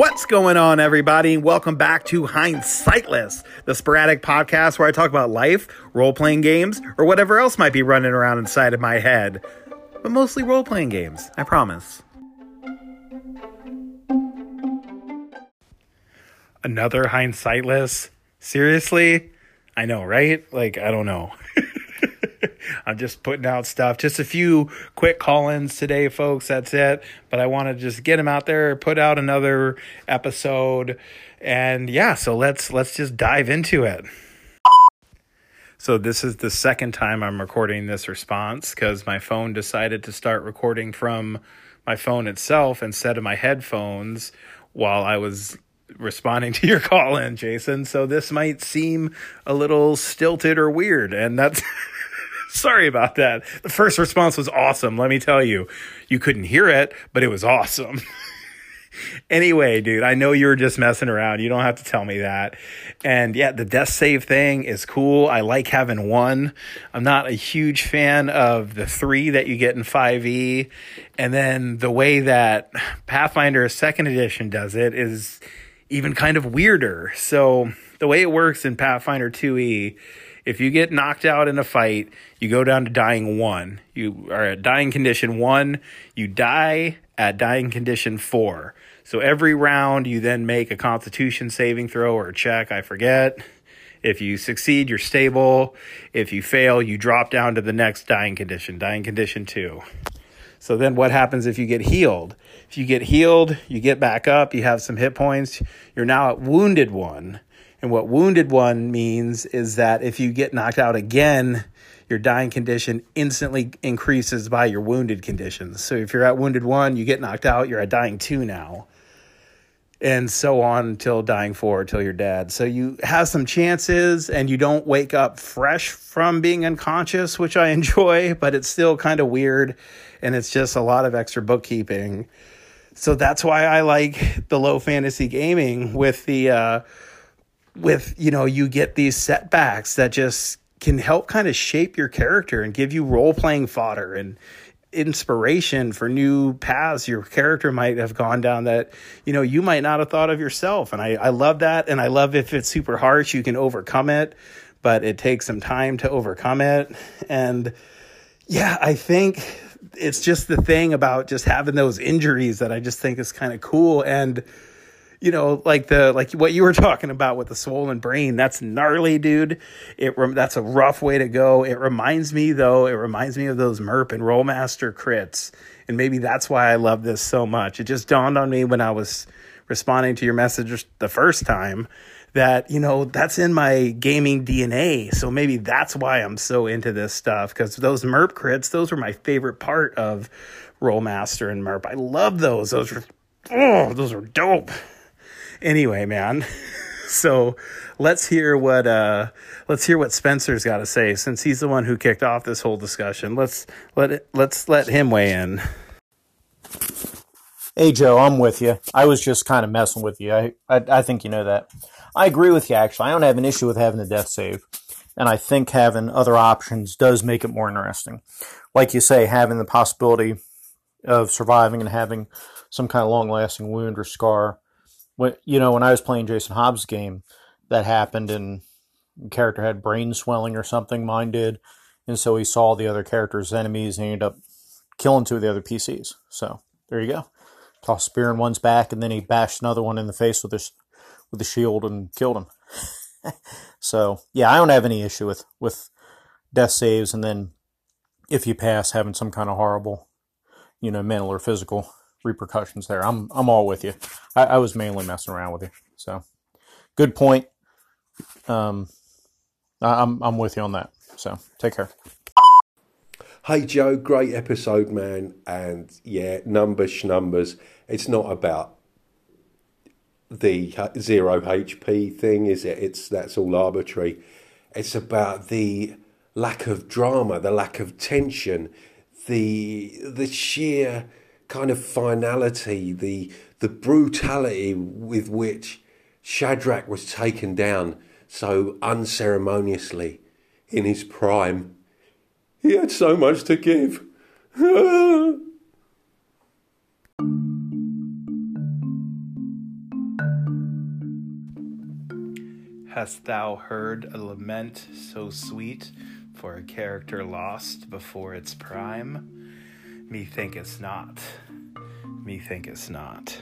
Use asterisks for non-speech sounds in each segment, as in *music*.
What's going on, everybody? Welcome back to Hindsightless, the sporadic podcast where I talk about life, role playing games, or whatever else might be running around inside of my head. But mostly role playing games, I promise. Another Hindsightless? Seriously? I know, right? Like, I don't know. *laughs* I'm just putting out stuff. Just a few quick call ins today, folks. That's it. But I want to just get them out there, put out another episode. And yeah, so let's let's just dive into it. So this is the second time I'm recording this response because my phone decided to start recording from my phone itself instead of my headphones while I was responding *laughs* to your call in, Jason. So this might seem a little stilted or weird, and that's *laughs* Sorry about that. The first response was awesome, let me tell you. You couldn't hear it, but it was awesome. *laughs* anyway, dude, I know you were just messing around. You don't have to tell me that. And yeah, the death save thing is cool. I like having one. I'm not a huge fan of the three that you get in 5e. And then the way that Pathfinder second edition does it is even kind of weirder. So the way it works in Pathfinder 2e if you get knocked out in a fight, you go down to dying one. You are at dying condition one. You die at dying condition four. So every round, you then make a constitution saving throw or a check. I forget. If you succeed, you're stable. If you fail, you drop down to the next dying condition, dying condition two. So then what happens if you get healed? If you get healed, you get back up, you have some hit points, you're now at wounded one. And what wounded one means is that if you get knocked out again, your dying condition instantly increases by your wounded conditions. So if you're at wounded one, you get knocked out, you're at dying two now. And so on until dying four, until you're dead. So you have some chances and you don't wake up fresh from being unconscious, which I *laughs* enjoy, but it's still kind of weird. And it's just a lot of extra bookkeeping. So that's why I like the low fantasy gaming with the, uh, with you know you get these setbacks that just can help kind of shape your character and give you role playing fodder and inspiration for new paths your character might have gone down that you know you might not have thought of yourself. And I, I love that. And I love if it's super harsh you can overcome it but it takes some time to overcome it. And yeah I think it's just the thing about just having those injuries that I just think is kind of cool. And you know, like the like what you were *laughs* talking about with the swollen brain. That's gnarly, dude. It that's a rough way to go. It reminds me though. It reminds me of those Merp and Rolemaster crits, and maybe that's why I love this so much. It just dawned on me when I was responding to your message the first time that you know that's in my gaming DNA. So maybe that's why I'm so into this stuff because those Merp crits, those were my favorite part of Rolemaster and Merp. I love those. Those were oh, those are dope anyway, man. *laughs* so let's hear what uh let's hear what Spencer's got to say since he's the one who kicked off this whole discussion. Let's let it, let's let him weigh in. Hey Joe, I'm with you. I was just kind of messing with you. I, I I think you know that. I agree with you actually. I don't have an issue with having the death save. And I think having other options does make it more interesting. Like you say, having the possibility of surviving and having some kind of long lasting wound or scar when you know when I was playing Jason Hobbs' game, that happened, and character had brain swelling or something. Mine did, and so he saw the other character's enemies and he ended up killing two of the other PCs. So there you go. Tossed spear in one's back, and then he bashed another one in the face with his with the shield and killed him. *laughs* so yeah, I don't have any issue with with death saves, and then if you pass, having some kind of horrible, you know, mental or physical repercussions there. I'm I'm all with you. I, I was mainly messing around with you. So good point. Um, I, I'm I'm with you on that. So take care. Hey Joe, great episode, man. And yeah, numbers, numbers. It's not about the zero HP thing, is it? It's that's all arbitrary. It's about the lack of drama, the lack of tension, the the sheer kind of finality, the the brutality with which Shadrach was taken down so unceremoniously in his prime. He had so much to give. *laughs* Hast thou heard a lament so sweet for a character lost before its prime? Methinketh not. Methinketh not.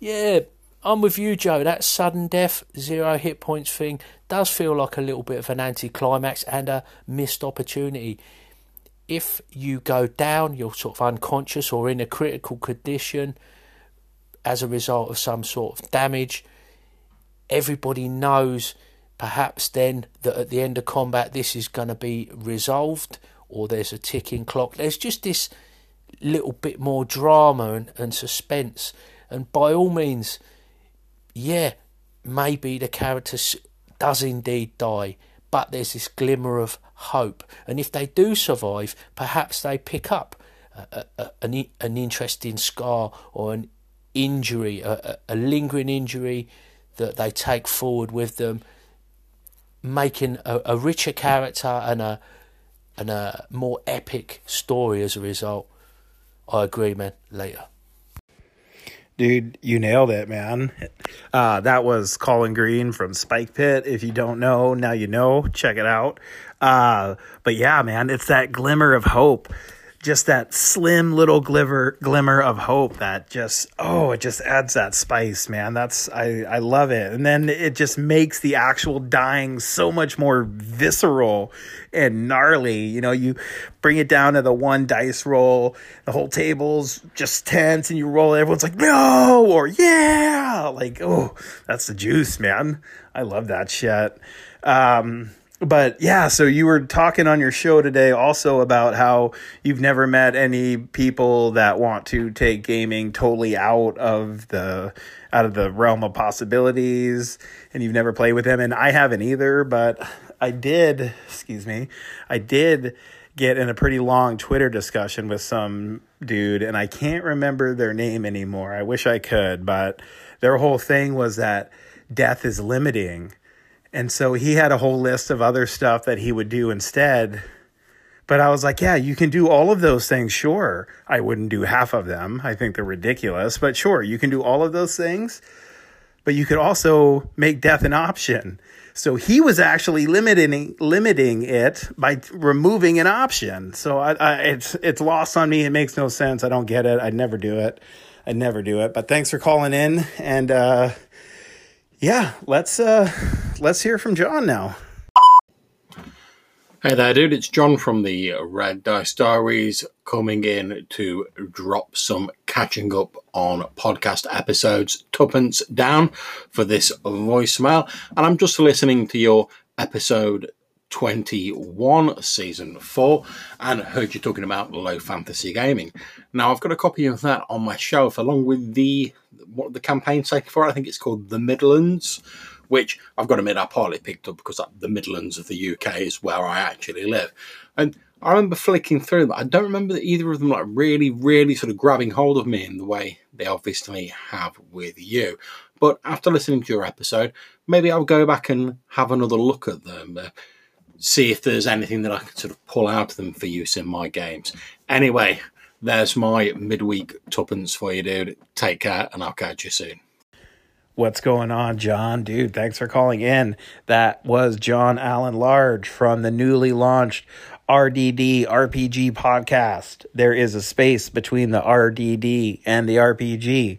Yeah, I'm with you, Joe. That sudden death, zero hit points thing does feel like a little bit of an anticlimax and a missed opportunity. If you go down, you're sort of unconscious or in a critical condition as a result of some sort of damage. Everybody knows perhaps then that at the end of combat this is going to be resolved or there's a ticking clock. There's just this little bit more drama and, and suspense. And by all means, yeah, maybe the character does indeed die, but there's this glimmer of hope. And if they do survive, perhaps they pick up a, a, an, an interesting scar or an injury, a, a lingering injury that they take forward with them, making a, a richer character and a and a more epic story as a result. I agree, man. Later. Dude, you nailed it, man. Uh, that was Colin Green from Spike Pit. If you don't know, now you know. Check it out. Uh, but yeah, man, it's that glimmer of hope just that slim little glimmer glimmer of hope that just oh it just adds that spice man. That's i i love it. And then it just makes the actual dying so much more visceral and gnarly. You know you bring it down to the one dice roll the whole table's just tense and you roll everyone's like no or yeah like oh that's the juice man. I love that shit. Um but yeah, so you were talking on your show today also about how you've never met any people that want to take gaming totally out of the out of the realm of possibilities and you've never played with them and I haven't either, but I did, excuse me, I did get in a pretty long Twitter discussion with some dude and I can't remember their name anymore. I wish I could, but their whole thing was that death is limiting and so he had a whole list of other stuff that he would do instead. But I was like, yeah, you can do all of those things. Sure. I wouldn't do half of them. I think they're ridiculous. But sure, you can do all of those things. But you could also make death an option. So he was actually limiting limiting it by removing an option. So I, I, it's it's lost on me. It makes no sense. I don't get it. I'd never do it. I'd never do it. But thanks for calling in and uh, yeah, let's uh let's hear from John now. Hey there, dude. It's John from the Red Dice Diaries coming in to drop some catching up on podcast episodes, tuppence down for this voicemail. And I'm just listening to your episode 21, season 4, and heard you talking about low fantasy gaming. Now, I've got a copy of that on my shelf along with the what the campaign taken for it. I think it's called The Midlands, which I've got to admit I partly picked up because the Midlands of the UK is where I actually live. And I remember flicking through them. I don't remember either of them like really, really sort of grabbing hold of me in the way they obviously have with you. But after listening to your episode, maybe I'll go back and have another look at them. Uh, see if there's anything that I can sort of pull out of them for use in my games. Anyway, there's my midweek tuppence for you, dude. Take care, and I'll catch you soon. What's going on, John? Dude, thanks for calling in. That was John Allen Large from the newly launched RDD RPG podcast. There is a space between the RDD and the RPG.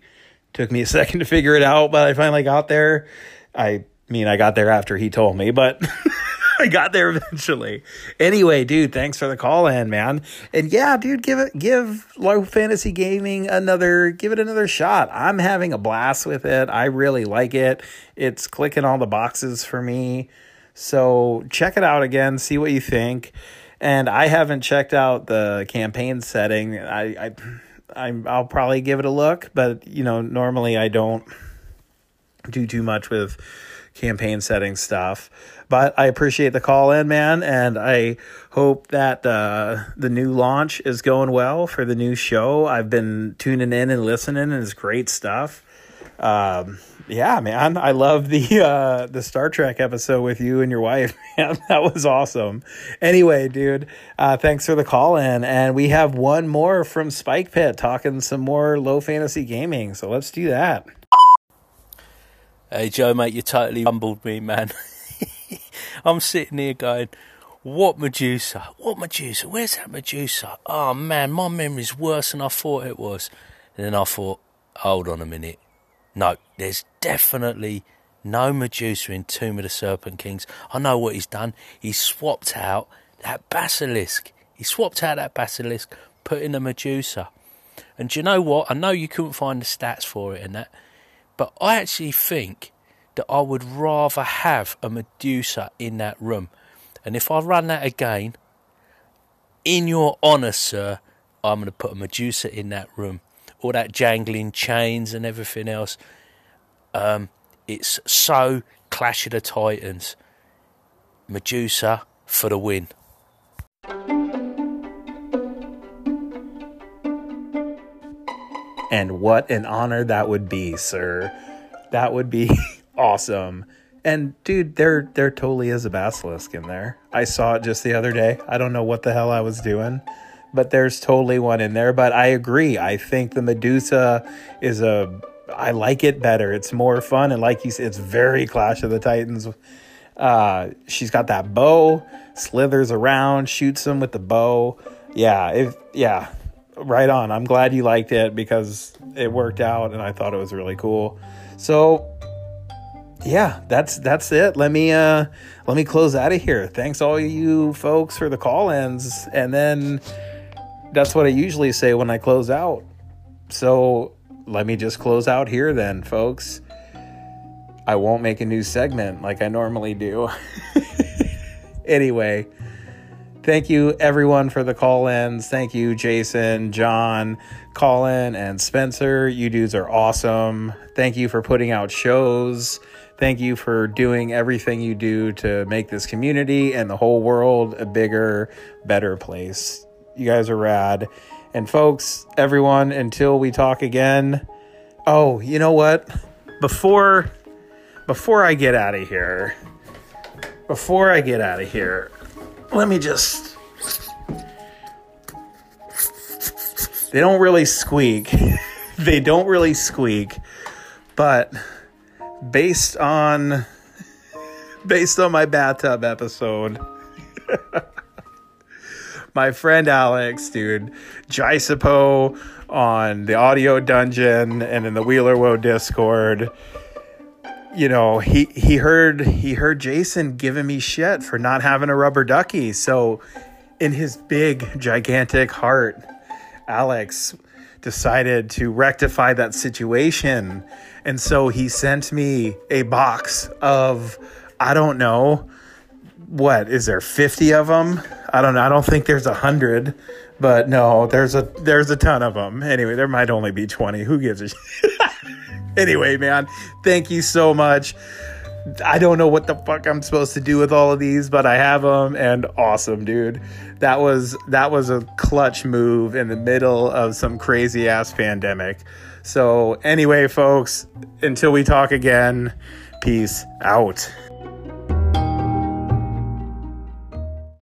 Took me a *laughs* second to figure it out, but I finally got there. I mean, I got there after he told me, but *laughs* *laughs* I got there eventually. Anyway, dude, thanks for the call in, man. And yeah, dude, give it give low fantasy gaming another give it another shot. I'm having a blast with it. I really like it. It's clicking all the boxes for me. So check it out again, see what you think. And I haven't checked out the campaign setting. I I I'm, I'll probably give it a look, but you know, normally I don't do too much with campaign setting stuff. But I appreciate the call in, man, and I hope that uh, the new launch is going well for the new show. I've been tuning in and listening, and it's great stuff. um, yeah, man, I love the uh, the Star Trek episode with you and your wife. *laughs* Man, that was awesome. Anyway, dude, uh, thanks for the call in, and we have one more from Spike Pit talking some more low fantasy gaming. So let's do that. Hey Joe, mate, you totally humbled me, man. *laughs* I'm sitting here going, "What Medusa? What Medusa? Where's that Medusa? Oh man, my memory's worse than I thought it was." And then I thought, "Hold on a minute." No, there's definitely no Medusa in Tomb of the Serpent Kings. I know what he's done. He swapped out that basilisk. He swapped out that basilisk, put in a Medusa. And do you know what? I know you couldn't find the stats for it and that, but I actually think that I would rather have a Medusa in that room. And if I run that again, in your honour, sir, I'm going to put a Medusa in that room. All that jangling chains and everything else. Um, it's so Clash of the Titans. Medusa for the win. And what an honor that would be, sir. That would be *laughs* awesome. And dude, there there totally is a basilisk in there. I saw it just the other day. I don't know what the hell I was doing, but there's totally one in there. But I agree. I think the Medusa is a I like it better. It's more fun and like you said, it's very Clash of the Titans. Uh, she's got that bow, slithers around, shoots them with the bow. Yeah, if yeah, right on. I'm glad you liked it because it worked out and I thought it was really cool. So yeah, that's that's it. Let me uh let me close out of here. Thanks all you folks for the call-ins and then that's what I usually say when I close out. So let me just close out here then, folks. I won't make a new segment like I normally do. *laughs* anyway, thank you everyone for the call ins. Thank you, Jason, John, Colin, and Spencer. You dudes are awesome. Thank you for putting out shows. Thank you for doing everything you do to make this community and the whole world a bigger, better place. You guys are rad. And folks, everyone, until we talk again. Oh, you know what? Before before I get out of here, before I get out of here, let me just They don't really squeak. *laughs* they don't really squeak, but based on *laughs* based on my bathtub episode *laughs* my friend Alex, dude, Jaisapo on the audio dungeon and in the Wheeler Woe Discord. You know, he he heard he heard Jason giving me shit for not having a rubber ducky. So in his big gigantic heart, Alex decided to rectify that situation. And so he sent me a box of I don't know what is there 50 of them? I don't know. I don't think there's a hundred but no there's a there's a ton of them. Anyway there might only be 20 who gives a anyway man thank you so much. I don't know what the fuck i'm supposed to do with all of these but i have them and awesome dude. That was that was a clutch move in the middle of some crazy ass pandemic. So anyway folks until we talk again peace out